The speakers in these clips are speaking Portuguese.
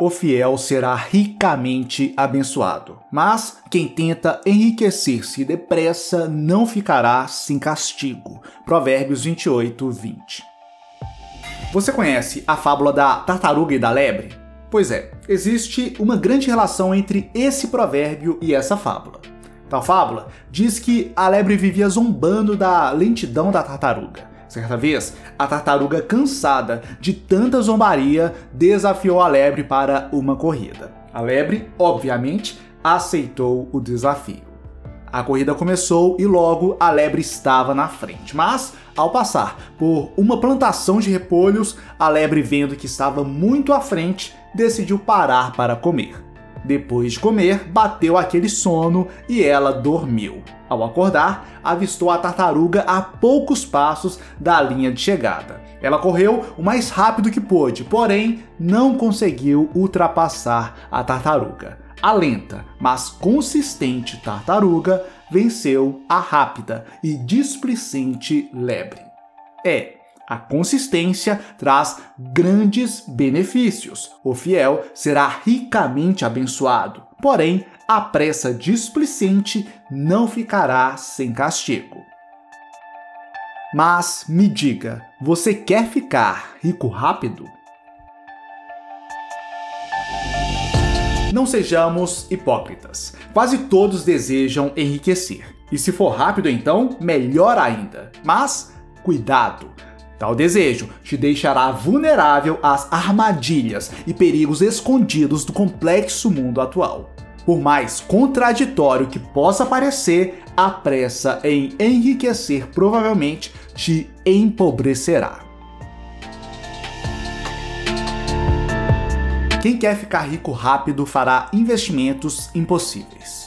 o fiel será ricamente abençoado. Mas quem tenta enriquecer-se depressa não ficará sem castigo. Provérbios 28, 20. Você conhece a fábula da tartaruga e da lebre? Pois é, existe uma grande relação entre esse provérbio e essa fábula. Tal fábula diz que a lebre vivia zombando da lentidão da tartaruga. Certa vez, a tartaruga, cansada de tanta zombaria, desafiou a lebre para uma corrida. A lebre, obviamente, aceitou o desafio. A corrida começou e logo a lebre estava na frente, mas ao passar por uma plantação de repolhos, a lebre, vendo que estava muito à frente, decidiu parar para comer. Depois de comer, bateu aquele sono e ela dormiu. Ao acordar, avistou a tartaruga a poucos passos da linha de chegada. Ela correu o mais rápido que pôde, porém não conseguiu ultrapassar a tartaruga. A lenta, mas consistente tartaruga venceu a rápida e displicente lebre. É, a consistência traz grandes benefícios. O fiel será ricamente abençoado, porém, a pressa displicente não ficará sem castigo. Mas me diga, você quer ficar rico rápido? Não sejamos hipócritas. Quase todos desejam enriquecer. E se for rápido, então, melhor ainda. Mas cuidado! Tal desejo te deixará vulnerável às armadilhas e perigos escondidos do complexo mundo atual. Por mais contraditório que possa parecer, a pressa em enriquecer provavelmente te empobrecerá. Quem quer ficar rico rápido fará investimentos impossíveis.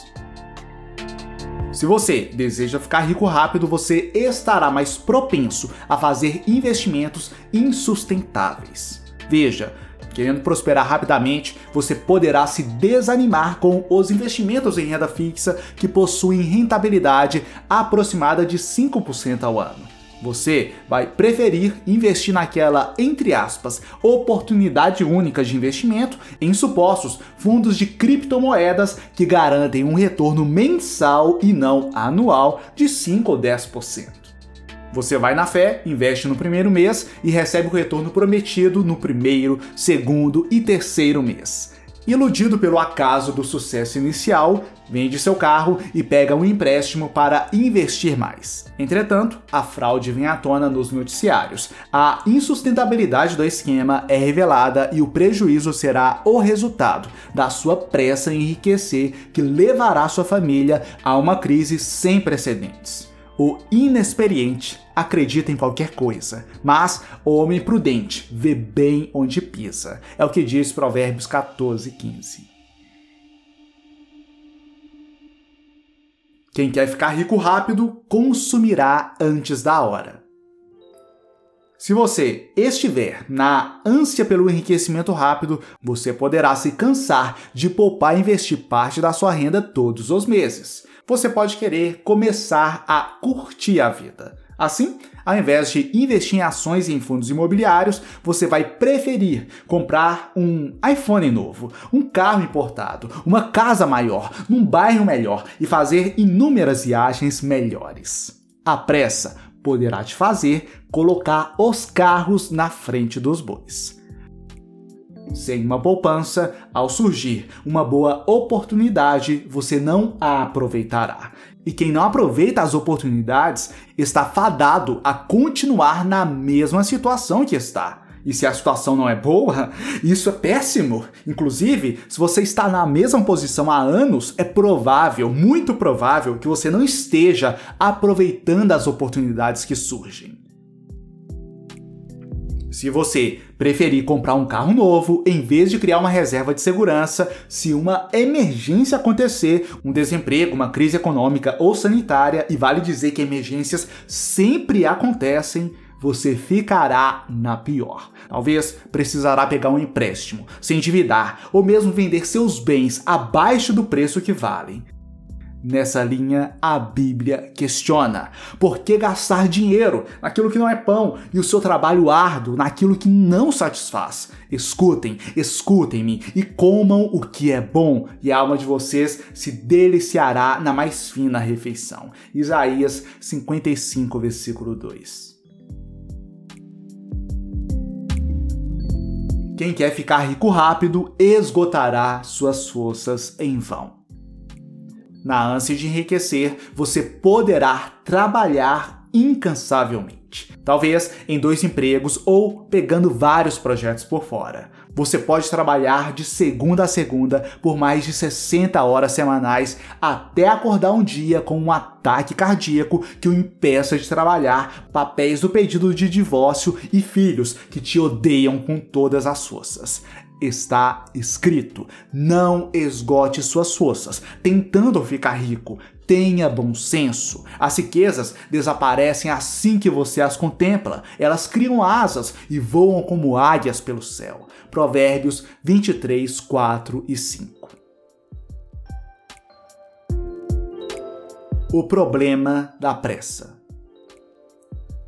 Se você deseja ficar rico rápido, você estará mais propenso a fazer investimentos insustentáveis. Veja, querendo prosperar rapidamente, você poderá se desanimar com os investimentos em renda fixa que possuem rentabilidade aproximada de 5% ao ano você vai preferir investir naquela, entre aspas, oportunidade única de investimento em supostos fundos de criptomoedas que garantem um retorno mensal e não anual de 5 ou 10%. Você vai na fé, investe no primeiro mês e recebe o retorno prometido no primeiro, segundo e terceiro mês. Iludido pelo acaso do sucesso inicial, vende seu carro e pega um empréstimo para investir mais. Entretanto, a fraude vem à tona nos noticiários. A insustentabilidade do esquema é revelada e o prejuízo será o resultado da sua pressa em enriquecer que levará sua família a uma crise sem precedentes. O inexperiente acredita em qualquer coisa, mas o homem prudente vê bem onde pisa. É o que diz Provérbios 14, 15. Quem quer ficar rico rápido consumirá antes da hora. Se você estiver na ânsia pelo enriquecimento rápido, você poderá se cansar de poupar e investir parte da sua renda todos os meses. Você pode querer começar a curtir a vida. Assim, ao invés de investir em ações e em fundos imobiliários, você vai preferir comprar um iPhone novo, um carro importado, uma casa maior, num bairro melhor e fazer inúmeras viagens melhores. A pressa poderá te fazer colocar os carros na frente dos bois. Sem uma poupança, ao surgir uma boa oportunidade, você não a aproveitará. E quem não aproveita as oportunidades está fadado a continuar na mesma situação que está. E se a situação não é boa, isso é péssimo. Inclusive, se você está na mesma posição há anos, é provável, muito provável, que você não esteja aproveitando as oportunidades que surgem. Se você preferir comprar um carro novo em vez de criar uma reserva de segurança, se uma emergência acontecer, um desemprego, uma crise econômica ou sanitária, e vale dizer que emergências sempre acontecem, você ficará na pior. Talvez precisará pegar um empréstimo, se endividar ou mesmo vender seus bens abaixo do preço que valem. Nessa linha, a Bíblia questiona: por que gastar dinheiro naquilo que não é pão e o seu trabalho árduo naquilo que não satisfaz? Escutem, escutem-me e comam o que é bom, e a alma de vocês se deliciará na mais fina refeição. Isaías 55, versículo 2. Quem quer ficar rico rápido esgotará suas forças em vão. Na ânsia de enriquecer, você poderá trabalhar incansavelmente. Talvez em dois empregos ou pegando vários projetos por fora. Você pode trabalhar de segunda a segunda por mais de 60 horas semanais até acordar um dia com um ataque cardíaco que o impeça de trabalhar, papéis do pedido de divórcio e filhos que te odeiam com todas as forças está escrito: não esgote suas forças tentando ficar rico. Tenha bom senso. As riquezas desaparecem assim que você as contempla. Elas criam asas e voam como águias pelo céu. Provérbios 23, 4 e 5. O problema da pressa.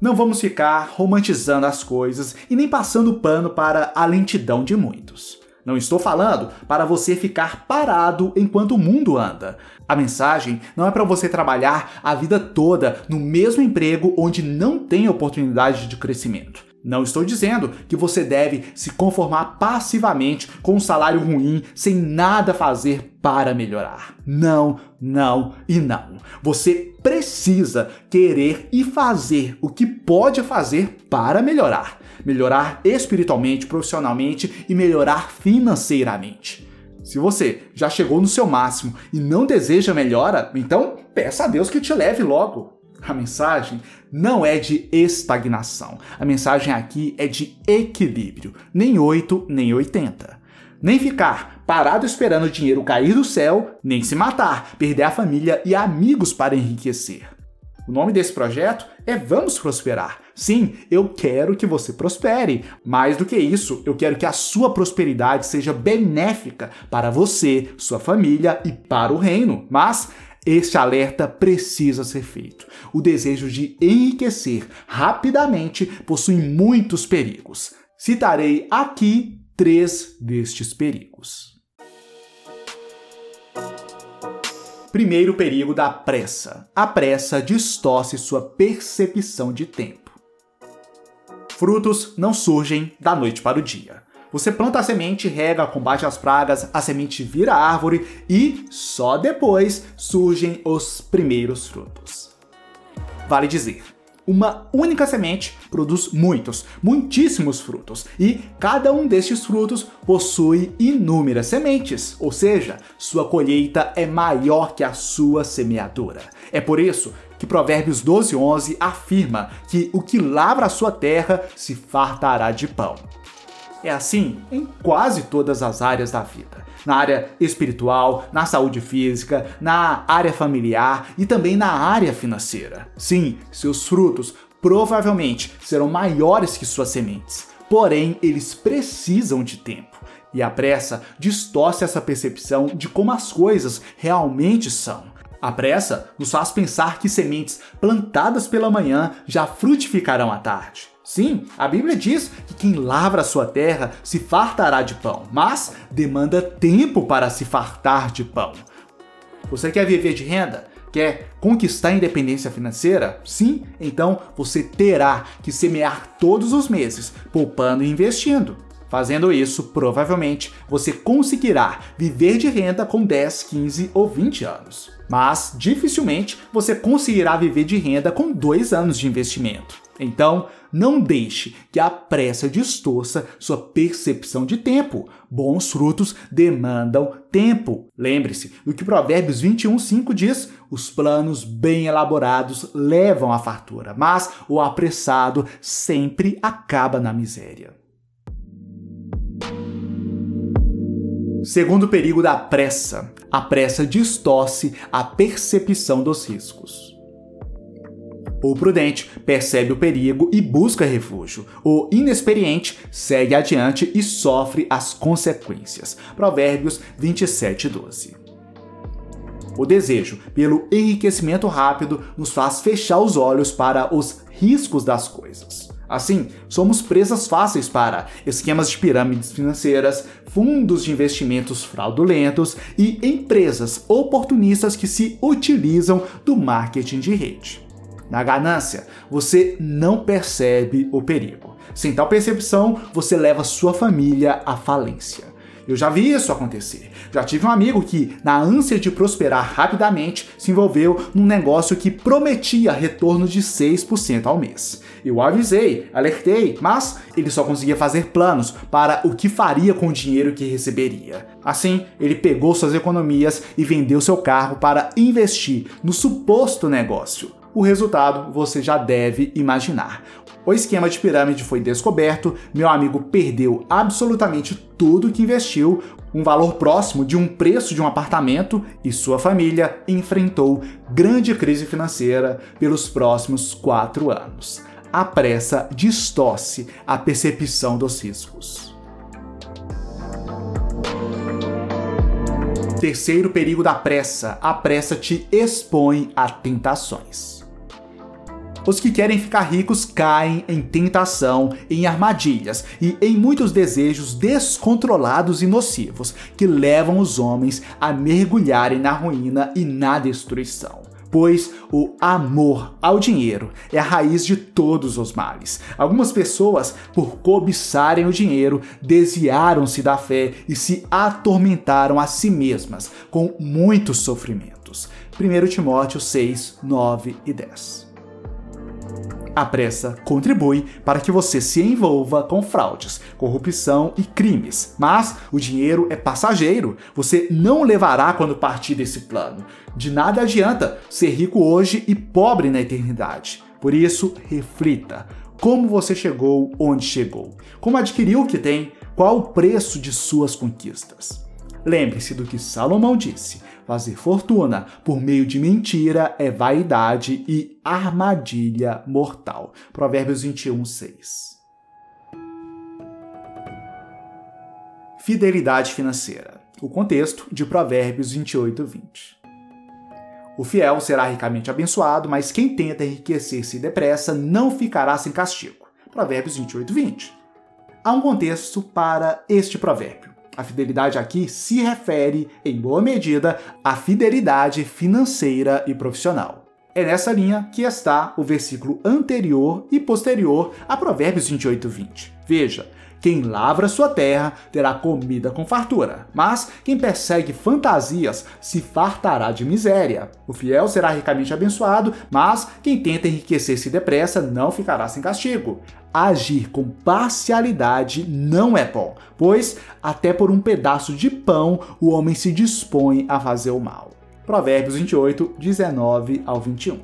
Não vamos ficar romantizando as coisas e nem passando pano para a lentidão de muitos. Não estou falando para você ficar parado enquanto o mundo anda. A mensagem não é para você trabalhar a vida toda no mesmo emprego onde não tem oportunidade de crescimento. Não estou dizendo que você deve se conformar passivamente com um salário ruim sem nada fazer para melhorar. Não, não e não. Você precisa querer e fazer o que pode fazer para melhorar. Melhorar espiritualmente, profissionalmente e melhorar financeiramente. Se você já chegou no seu máximo e não deseja melhora, então peça a Deus que te leve logo. A mensagem não é de estagnação. A mensagem aqui é de equilíbrio. Nem 8, nem 80. Nem ficar parado esperando o dinheiro cair do céu, nem se matar, perder a família e amigos para enriquecer. O nome desse projeto é Vamos Prosperar. Sim, eu quero que você prospere. Mais do que isso, eu quero que a sua prosperidade seja benéfica para você, sua família e para o reino. Mas este alerta precisa ser feito. O desejo de enriquecer rapidamente possui muitos perigos. Citarei aqui três destes perigos. Primeiro perigo da pressa. A pressa distorce sua percepção de tempo. Frutos não surgem da noite para o dia. Você planta a semente, rega, combate as pragas, a semente vira árvore e só depois surgem os primeiros frutos. Vale dizer, uma única semente produz muitos, muitíssimos frutos, e cada um destes frutos possui inúmeras sementes, ou seja, sua colheita é maior que a sua semeadura. É por isso que Provérbios 12:11 afirma que o que lavra a sua terra se fartará de pão. É assim em quase todas as áreas da vida. Na área espiritual, na saúde física, na área familiar e também na área financeira. Sim, seus frutos provavelmente serão maiores que suas sementes, porém eles precisam de tempo. E a pressa distorce essa percepção de como as coisas realmente são. A pressa nos faz pensar que sementes plantadas pela manhã já frutificarão à tarde. Sim, a Bíblia diz que quem lavra a sua terra se fartará de pão, mas demanda tempo para se fartar de pão. Você quer viver de renda? Quer conquistar a independência financeira? Sim, então você terá que semear todos os meses, poupando e investindo. Fazendo isso, provavelmente você conseguirá viver de renda com 10, 15 ou 20 anos. Mas dificilmente você conseguirá viver de renda com 2 anos de investimento. Então, não deixe que a pressa distorça sua percepção de tempo. Bons frutos demandam tempo. Lembre-se do que Provérbios 21:5 diz: os planos bem elaborados levam à fartura, mas o apressado sempre acaba na miséria. Segundo perigo da pressa, a pressa distorce a percepção dos riscos. O prudente percebe o perigo e busca refúgio. O inexperiente segue adiante e sofre as consequências. Provérbios 27, 12. O desejo pelo enriquecimento rápido nos faz fechar os olhos para os riscos das coisas. Assim, somos presas fáceis para esquemas de pirâmides financeiras, fundos de investimentos fraudulentos e empresas oportunistas que se utilizam do marketing de rede. Na ganância, você não percebe o perigo. Sem tal percepção, você leva sua família à falência. Eu já vi isso acontecer. Já tive um amigo que, na ânsia de prosperar rapidamente, se envolveu num negócio que prometia retorno de 6% ao mês. Eu avisei, alertei, mas ele só conseguia fazer planos para o que faria com o dinheiro que receberia. Assim, ele pegou suas economias e vendeu seu carro para investir no suposto negócio. O resultado você já deve imaginar. O esquema de pirâmide foi descoberto, meu amigo perdeu absolutamente tudo que investiu, um valor próximo de um preço de um apartamento, e sua família enfrentou grande crise financeira pelos próximos quatro anos. A pressa distorce a percepção dos riscos. Terceiro perigo da pressa: a pressa te expõe a tentações. Os que querem ficar ricos caem em tentação, em armadilhas e em muitos desejos descontrolados e nocivos que levam os homens a mergulharem na ruína e na destruição pois o amor ao dinheiro é a raiz de todos os males. Algumas pessoas, por cobiçarem o dinheiro, desviaram-se da fé e se atormentaram a si mesmas com muitos sofrimentos. 1 Timóteo 6, 9 e 10. A pressa contribui para que você se envolva com fraudes, corrupção e crimes, mas o dinheiro é passageiro. Você não levará quando partir desse plano. De nada adianta ser rico hoje e pobre na eternidade. Por isso, reflita como você chegou onde chegou, como adquiriu o que tem, qual o preço de suas conquistas. Lembre-se do que Salomão disse: fazer fortuna por meio de mentira é vaidade e armadilha mortal. Provérbios 21, 6. Fidelidade financeira. O contexto de Provérbios 28, 20. O fiel será ricamente abençoado, mas quem tenta enriquecer-se depressa não ficará sem castigo. Provérbios 28, 20. Há um contexto para este provérbio. A fidelidade aqui se refere, em boa medida, à fidelidade financeira e profissional. É nessa linha que está o versículo anterior e posterior a Provérbios 28, 20. Veja, quem lavra sua terra terá comida com fartura, mas quem persegue fantasias se fartará de miséria. O fiel será ricamente abençoado, mas quem tenta enriquecer-se depressa não ficará sem castigo. Agir com parcialidade não é bom, pois até por um pedaço de pão o homem se dispõe a fazer o mal. Provérbios 28, 19 ao 21.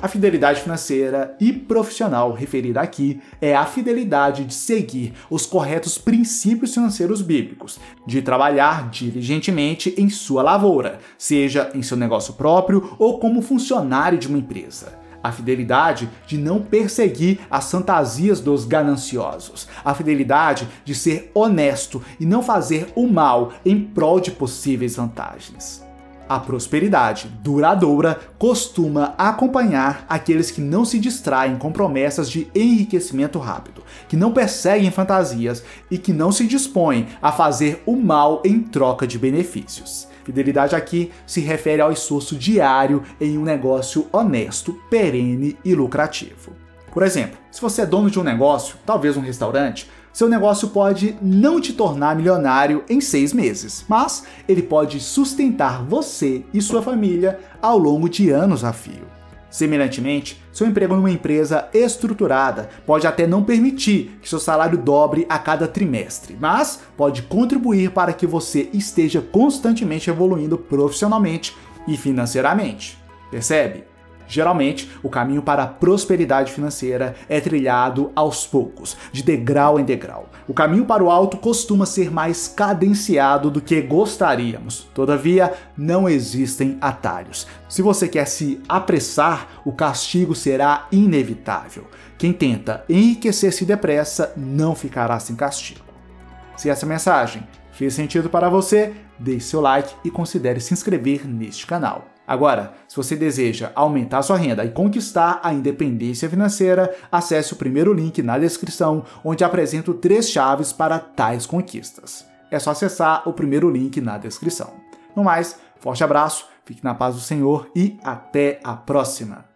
A fidelidade financeira e profissional referida aqui é a fidelidade de seguir os corretos princípios financeiros bíblicos, de trabalhar diligentemente em sua lavoura, seja em seu negócio próprio ou como funcionário de uma empresa a fidelidade de não perseguir as fantasias dos gananciosos, a fidelidade de ser honesto e não fazer o mal em prol de possíveis vantagens. A prosperidade duradoura costuma acompanhar aqueles que não se distraem com promessas de enriquecimento rápido, que não perseguem fantasias e que não se dispõem a fazer o mal em troca de benefícios. Fidelidade aqui se refere ao esforço diário em um negócio honesto, perene e lucrativo. Por exemplo, se você é dono de um negócio, talvez um restaurante, seu negócio pode não te tornar milionário em seis meses, mas ele pode sustentar você e sua família ao longo de anos a fio. Semelhantemente, seu emprego numa empresa estruturada pode até não permitir que seu salário dobre a cada trimestre, mas pode contribuir para que você esteja constantemente evoluindo profissionalmente e financeiramente. Percebe? Geralmente, o caminho para a prosperidade financeira é trilhado aos poucos, de degrau em degrau. O caminho para o alto costuma ser mais cadenciado do que gostaríamos. Todavia, não existem atalhos. Se você quer se apressar, o castigo será inevitável. Quem tenta enriquecer-se depressa não ficará sem castigo. Se essa mensagem Fez sentido para você? Deixe seu like e considere se inscrever neste canal. Agora, se você deseja aumentar sua renda e conquistar a independência financeira, acesse o primeiro link na descrição, onde apresento três chaves para tais conquistas. É só acessar o primeiro link na descrição. No mais, forte abraço, fique na paz do Senhor e até a próxima!